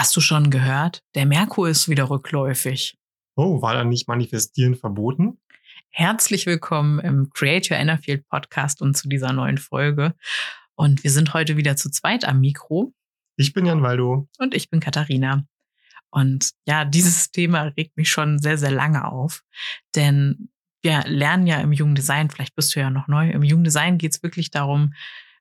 Hast du schon gehört? Der Merkur ist wieder rückläufig. Oh, war da nicht Manifestieren verboten? Herzlich willkommen im Create Your Inner Field Podcast und zu dieser neuen Folge. Und wir sind heute wieder zu zweit am Mikro. Ich bin Jan Waldo. Und ich bin Katharina. Und ja, dieses Thema regt mich schon sehr, sehr lange auf. Denn wir lernen ja im Jugenddesign, vielleicht bist du ja noch neu, im Jugenddesign geht es wirklich darum,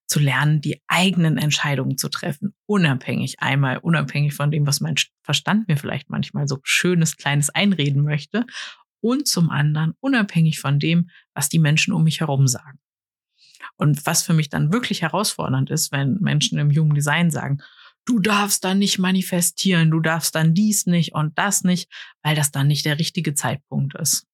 zu lernen, die eigenen Entscheidungen zu treffen, unabhängig, einmal unabhängig von dem, was mein Verstand mir vielleicht manchmal so schönes, kleines einreden möchte und zum anderen unabhängig von dem, was die Menschen um mich herum sagen. Und was für mich dann wirklich herausfordernd ist, wenn Menschen im Jugenddesign sagen, du darfst dann nicht manifestieren, du darfst dann dies nicht und das nicht, weil das dann nicht der richtige Zeitpunkt ist.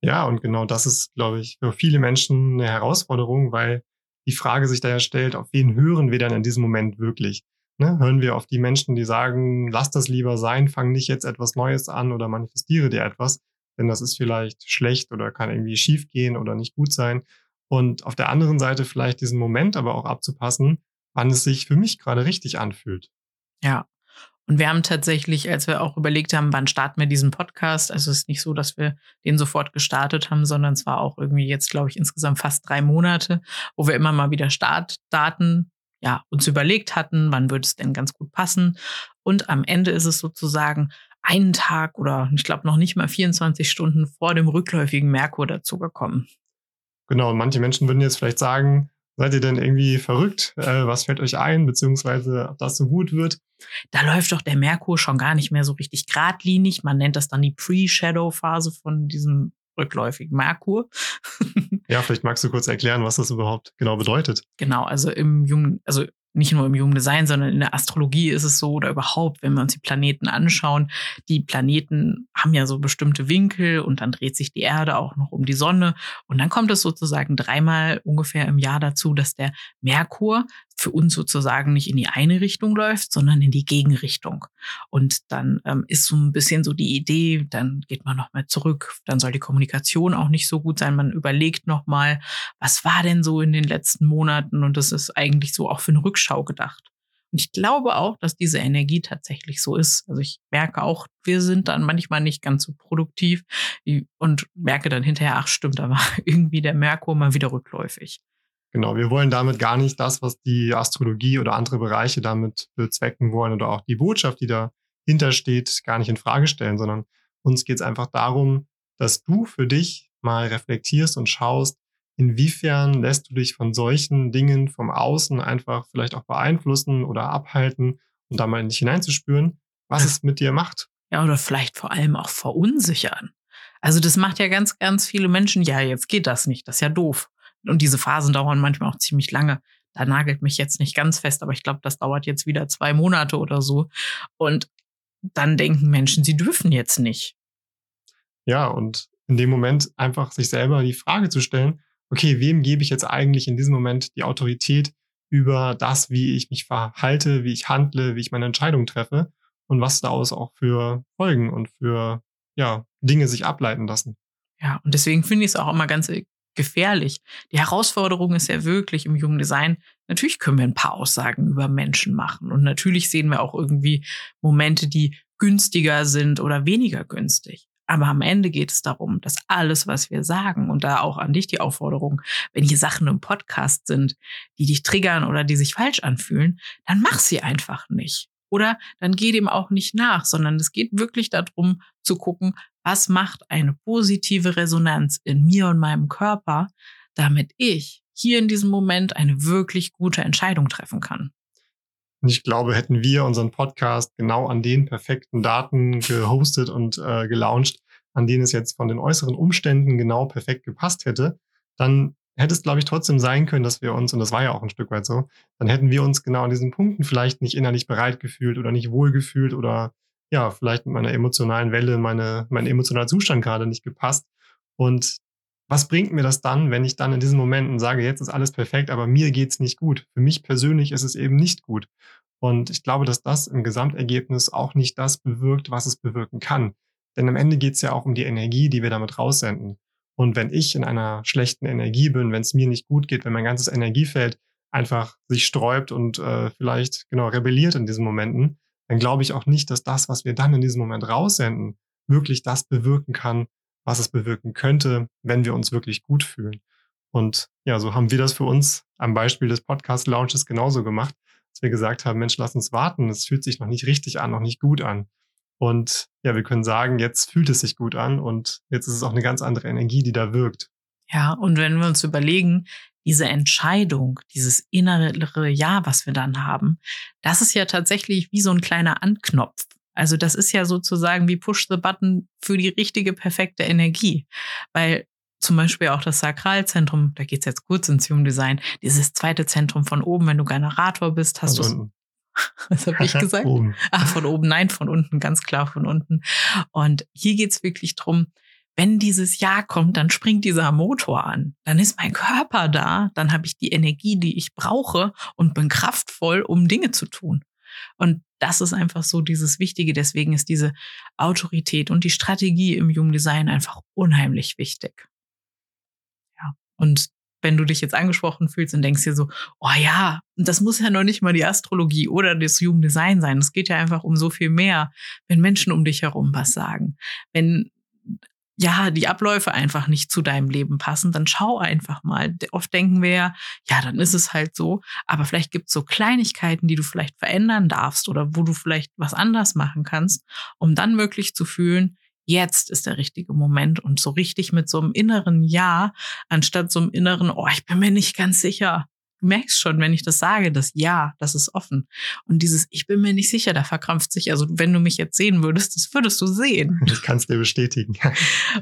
Ja, und genau das ist, glaube ich, für viele Menschen eine Herausforderung, weil die Frage sich daher stellt, auf wen hören wir denn in diesem Moment wirklich? Ne? Hören wir auf die Menschen, die sagen, lass das lieber sein, fang nicht jetzt etwas Neues an oder manifestiere dir etwas, denn das ist vielleicht schlecht oder kann irgendwie schief gehen oder nicht gut sein. Und auf der anderen Seite vielleicht diesen Moment aber auch abzupassen, wann es sich für mich gerade richtig anfühlt. Ja, und wir haben tatsächlich, als wir auch überlegt haben, wann starten wir diesen Podcast, also es ist nicht so, dass wir den sofort gestartet haben, sondern es war auch irgendwie jetzt, glaube ich, insgesamt fast drei Monate, wo wir immer mal wieder Startdaten ja, uns überlegt hatten, wann würde es denn ganz gut passen. Und am Ende ist es sozusagen einen Tag oder ich glaube noch nicht mal 24 Stunden vor dem rückläufigen Merkur dazugekommen. Genau, und manche Menschen würden jetzt vielleicht sagen, Seid ihr denn irgendwie verrückt? Äh, was fällt euch ein, beziehungsweise ob das so gut wird? Da läuft doch der Merkur schon gar nicht mehr so richtig geradlinig. Man nennt das dann die Pre-Shadow-Phase von diesem rückläufigen Merkur. ja, vielleicht magst du kurz erklären, was das überhaupt genau bedeutet. Genau, also im jungen, also nicht nur im jungen Design, sondern in der Astrologie ist es so oder überhaupt, wenn wir uns die Planeten anschauen, die Planeten haben ja so bestimmte Winkel und dann dreht sich die Erde auch noch um die Sonne und dann kommt es sozusagen dreimal ungefähr im Jahr dazu, dass der Merkur für uns sozusagen nicht in die eine Richtung läuft, sondern in die Gegenrichtung. Und dann ähm, ist so ein bisschen so die Idee, dann geht man nochmal zurück, dann soll die Kommunikation auch nicht so gut sein. Man überlegt nochmal, was war denn so in den letzten Monaten? Und das ist eigentlich so auch für eine Rückschau gedacht. Und ich glaube auch, dass diese Energie tatsächlich so ist. Also ich merke auch, wir sind dann manchmal nicht ganz so produktiv und merke dann hinterher, ach stimmt, da war irgendwie der Merkur mal wieder rückläufig. Genau, wir wollen damit gar nicht das, was die Astrologie oder andere Bereiche damit bezwecken wollen oder auch die Botschaft, die dahinter steht, gar nicht in Frage stellen, sondern uns geht es einfach darum, dass du für dich mal reflektierst und schaust, inwiefern lässt du dich von solchen Dingen vom Außen einfach vielleicht auch beeinflussen oder abhalten und da mal in dich hineinzuspüren, was es mit dir macht. Ja, oder vielleicht vor allem auch verunsichern. Also das macht ja ganz, ganz viele Menschen, ja, jetzt geht das nicht, das ist ja doof. Und diese Phasen dauern manchmal auch ziemlich lange. Da nagelt mich jetzt nicht ganz fest, aber ich glaube, das dauert jetzt wieder zwei Monate oder so. Und dann denken Menschen, sie dürfen jetzt nicht. Ja, und in dem Moment einfach sich selber die Frage zu stellen, okay, wem gebe ich jetzt eigentlich in diesem Moment die Autorität über das, wie ich mich verhalte, wie ich handle, wie ich meine Entscheidung treffe und was daraus auch für Folgen und für ja, Dinge sich ableiten lassen. Ja, und deswegen finde ich es auch immer ganz gefährlich. Die Herausforderung ist ja wirklich im jungen Design, natürlich können wir ein paar Aussagen über Menschen machen und natürlich sehen wir auch irgendwie Momente, die günstiger sind oder weniger günstig. Aber am Ende geht es darum, dass alles, was wir sagen, und da auch an dich die Aufforderung, wenn hier Sachen im Podcast sind, die dich triggern oder die sich falsch anfühlen, dann mach sie einfach nicht. Oder dann geh dem auch nicht nach, sondern es geht wirklich darum zu gucken, was macht eine positive Resonanz in mir und meinem Körper, damit ich hier in diesem Moment eine wirklich gute Entscheidung treffen kann. Und ich glaube, hätten wir unseren Podcast genau an den perfekten Daten gehostet und äh, gelauncht, an denen es jetzt von den äußeren Umständen genau perfekt gepasst hätte, dann hätte es, glaube ich, trotzdem sein können, dass wir uns, und das war ja auch ein Stück weit so, dann hätten wir uns genau an diesen Punkten vielleicht nicht innerlich bereit gefühlt oder nicht wohl gefühlt oder ja, vielleicht mit meiner emotionalen Welle, meine, mein emotionaler Zustand gerade nicht gepasst. Und was bringt mir das dann, wenn ich dann in diesen Momenten sage, jetzt ist alles perfekt, aber mir geht's nicht gut? Für mich persönlich ist es eben nicht gut. Und ich glaube, dass das im Gesamtergebnis auch nicht das bewirkt, was es bewirken kann. Denn am Ende geht's ja auch um die Energie, die wir damit raussenden. Und wenn ich in einer schlechten Energie bin, wenn es mir nicht gut geht, wenn mein ganzes Energiefeld einfach sich sträubt und äh, vielleicht genau rebelliert in diesen Momenten, dann glaube ich auch nicht, dass das, was wir dann in diesem Moment raussenden, wirklich das bewirken kann, was es bewirken könnte, wenn wir uns wirklich gut fühlen. Und ja, so haben wir das für uns am Beispiel des Podcast-Launches genauso gemacht, dass wir gesagt haben, Mensch, lass uns warten. Es fühlt sich noch nicht richtig an, noch nicht gut an. Und ja, wir können sagen, jetzt fühlt es sich gut an und jetzt ist es auch eine ganz andere Energie, die da wirkt. Ja, und wenn wir uns überlegen, diese Entscheidung, dieses innere Ja, was wir dann haben, das ist ja tatsächlich wie so ein kleiner Anknopf. Also das ist ja sozusagen wie Push the Button für die richtige, perfekte Energie. Weil zum Beispiel auch das Sakralzentrum, da geht es jetzt kurz ins Human Design, dieses zweite Zentrum von oben, wenn du Generator bist, hast du Was habe ich gesagt? oben. Ach, von oben, nein, von unten, ganz klar von unten. Und hier geht's wirklich drum, wenn dieses Ja kommt, dann springt dieser Motor an. Dann ist mein Körper da, dann habe ich die Energie, die ich brauche und bin kraftvoll, um Dinge zu tun. Und das ist einfach so dieses Wichtige. Deswegen ist diese Autorität und die Strategie im Human Design einfach unheimlich wichtig. Ja. Und wenn du dich jetzt angesprochen fühlst und denkst dir so, oh ja, das muss ja noch nicht mal die Astrologie oder das Human Design sein. Es geht ja einfach um so viel mehr, wenn Menschen um dich herum was sagen. Wenn ja, die Abläufe einfach nicht zu deinem Leben passen, dann schau einfach mal. Oft denken wir ja, ja, dann ist es halt so. Aber vielleicht gibt es so Kleinigkeiten, die du vielleicht verändern darfst oder wo du vielleicht was anders machen kannst, um dann wirklich zu fühlen, jetzt ist der richtige Moment und so richtig mit so einem inneren Ja, anstatt so einem inneren, oh, ich bin mir nicht ganz sicher. Du merkst schon, wenn ich das sage, das Ja, das ist offen. Und dieses Ich bin mir nicht sicher, da verkrampft sich. Also, wenn du mich jetzt sehen würdest, das würdest du sehen. Ich kann es dir bestätigen.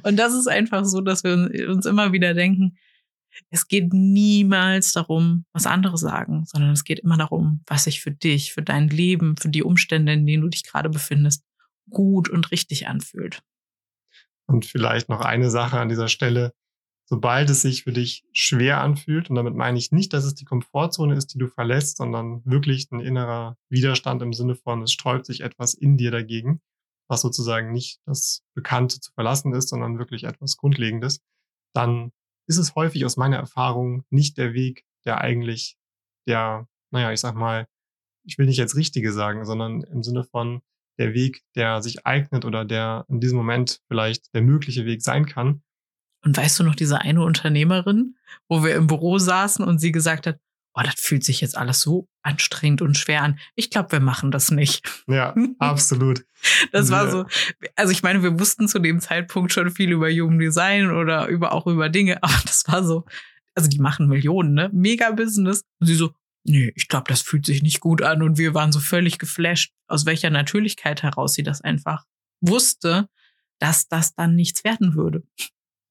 Und das ist einfach so, dass wir uns immer wieder denken, es geht niemals darum, was andere sagen, sondern es geht immer darum, was sich für dich, für dein Leben, für die Umstände, in denen du dich gerade befindest, gut und richtig anfühlt. Und vielleicht noch eine Sache an dieser Stelle. Sobald es sich für dich schwer anfühlt, und damit meine ich nicht, dass es die Komfortzone ist, die du verlässt, sondern wirklich ein innerer Widerstand im Sinne von, es sträubt sich etwas in dir dagegen, was sozusagen nicht das Bekannte zu verlassen ist, sondern wirklich etwas Grundlegendes, dann ist es häufig aus meiner Erfahrung nicht der Weg, der eigentlich der, naja, ich sag mal, ich will nicht jetzt Richtige sagen, sondern im Sinne von, der Weg, der sich eignet oder der in diesem Moment vielleicht der mögliche Weg sein kann. Und weißt du noch diese eine Unternehmerin, wo wir im Büro saßen und sie gesagt hat, oh, das fühlt sich jetzt alles so anstrengend und schwer an. Ich glaube, wir machen das nicht. Ja, absolut. das war so, also ich meine, wir wussten zu dem Zeitpunkt schon viel über Human Design oder über auch über Dinge, aber das war so, also die machen Millionen, ne? Mega Business. Und sie so, nee, ich glaube, das fühlt sich nicht gut an. Und wir waren so völlig geflasht, aus welcher Natürlichkeit heraus sie das einfach wusste, dass das dann nichts werden würde.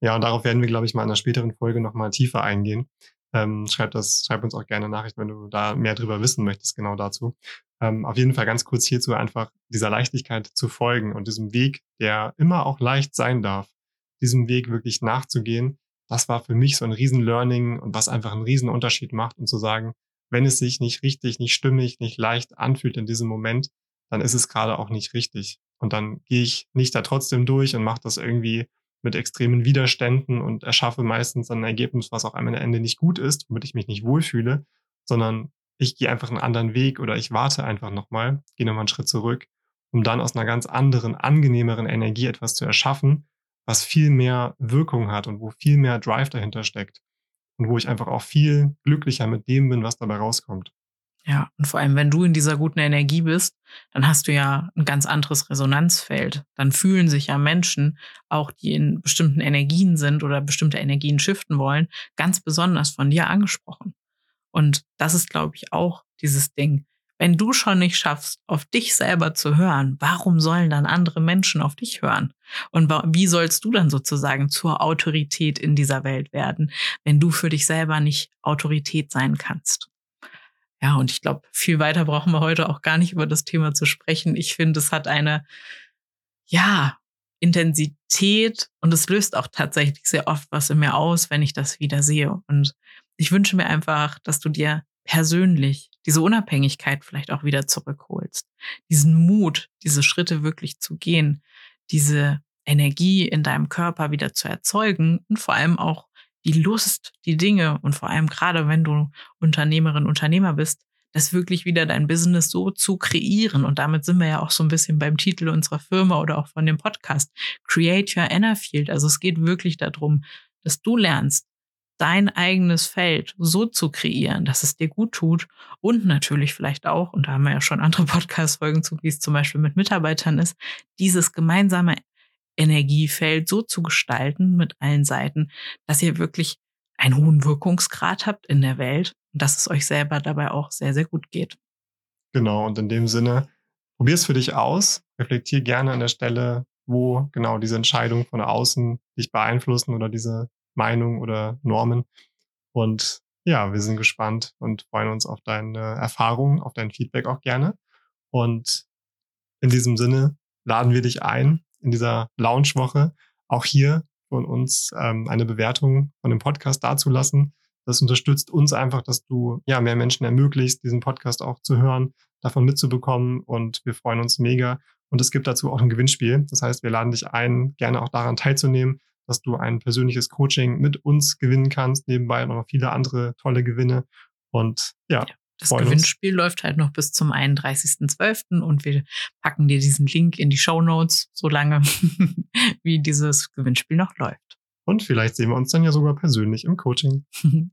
Ja, und darauf werden wir, glaube ich, mal in einer späteren Folge nochmal tiefer eingehen. Ähm, schreib das, schreib uns auch gerne Nachricht, wenn du da mehr drüber wissen möchtest, genau dazu. Ähm, auf jeden Fall ganz kurz hierzu einfach dieser Leichtigkeit zu folgen und diesem Weg, der immer auch leicht sein darf, diesem Weg wirklich nachzugehen. Das war für mich so ein riesen Learning und was einfach einen riesen Unterschied macht und zu sagen, wenn es sich nicht richtig, nicht stimmig, nicht leicht anfühlt in diesem Moment, dann ist es gerade auch nicht richtig. Und dann gehe ich nicht da trotzdem durch und mache das irgendwie mit extremen Widerständen und erschaffe meistens ein Ergebnis, was auch am Ende nicht gut ist, womit ich mich nicht wohlfühle, sondern ich gehe einfach einen anderen Weg oder ich warte einfach nochmal, gehe nochmal einen Schritt zurück, um dann aus einer ganz anderen, angenehmeren Energie etwas zu erschaffen, was viel mehr Wirkung hat und wo viel mehr Drive dahinter steckt und wo ich einfach auch viel glücklicher mit dem bin, was dabei rauskommt. Ja, und vor allem, wenn du in dieser guten Energie bist, dann hast du ja ein ganz anderes Resonanzfeld. Dann fühlen sich ja Menschen, auch die in bestimmten Energien sind oder bestimmte Energien shiften wollen, ganz besonders von dir angesprochen. Und das ist, glaube ich, auch dieses Ding. Wenn du schon nicht schaffst, auf dich selber zu hören, warum sollen dann andere Menschen auf dich hören? Und wie sollst du dann sozusagen zur Autorität in dieser Welt werden, wenn du für dich selber nicht Autorität sein kannst? Ja, und ich glaube, viel weiter brauchen wir heute auch gar nicht über das Thema zu sprechen. Ich finde, es hat eine, ja, Intensität und es löst auch tatsächlich sehr oft was in mir aus, wenn ich das wieder sehe. Und ich wünsche mir einfach, dass du dir persönlich diese Unabhängigkeit vielleicht auch wieder zurückholst. Diesen Mut, diese Schritte wirklich zu gehen, diese Energie in deinem Körper wieder zu erzeugen und vor allem auch die Lust, die Dinge und vor allem gerade wenn du Unternehmerin, Unternehmer bist, das wirklich wieder dein Business so zu kreieren. Und damit sind wir ja auch so ein bisschen beim Titel unserer Firma oder auch von dem Podcast. Create Your Inner Field. Also es geht wirklich darum, dass du lernst, dein eigenes Feld so zu kreieren, dass es dir gut tut und natürlich vielleicht auch, und da haben wir ja schon andere Podcast-Folgen zu, wie es zum Beispiel mit Mitarbeitern ist, dieses gemeinsame Energiefeld so zu gestalten mit allen Seiten, dass ihr wirklich einen hohen Wirkungsgrad habt in der Welt und dass es euch selber dabei auch sehr, sehr gut geht. Genau, und in dem Sinne, probier es für dich aus, reflektier gerne an der Stelle, wo genau diese Entscheidungen von außen dich beeinflussen oder diese Meinung oder Normen. Und ja, wir sind gespannt und freuen uns auf deine Erfahrungen, auf dein Feedback auch gerne. Und in diesem Sinne laden wir dich ein, in dieser Launchwoche auch hier von uns ähm, eine Bewertung von dem Podcast dazulassen. Das unterstützt uns einfach, dass du ja mehr Menschen ermöglicht, diesen Podcast auch zu hören, davon mitzubekommen. Und wir freuen uns mega. Und es gibt dazu auch ein Gewinnspiel. Das heißt, wir laden dich ein, gerne auch daran teilzunehmen, dass du ein persönliches Coaching mit uns gewinnen kannst. Nebenbei noch viele andere tolle Gewinne. Und ja, das Gewinnspiel uns. läuft halt noch bis zum 31.12. und wir packen dir diesen Link in die Show Notes, solange wie dieses Gewinnspiel noch läuft. Und vielleicht sehen wir uns dann ja sogar persönlich im Coaching.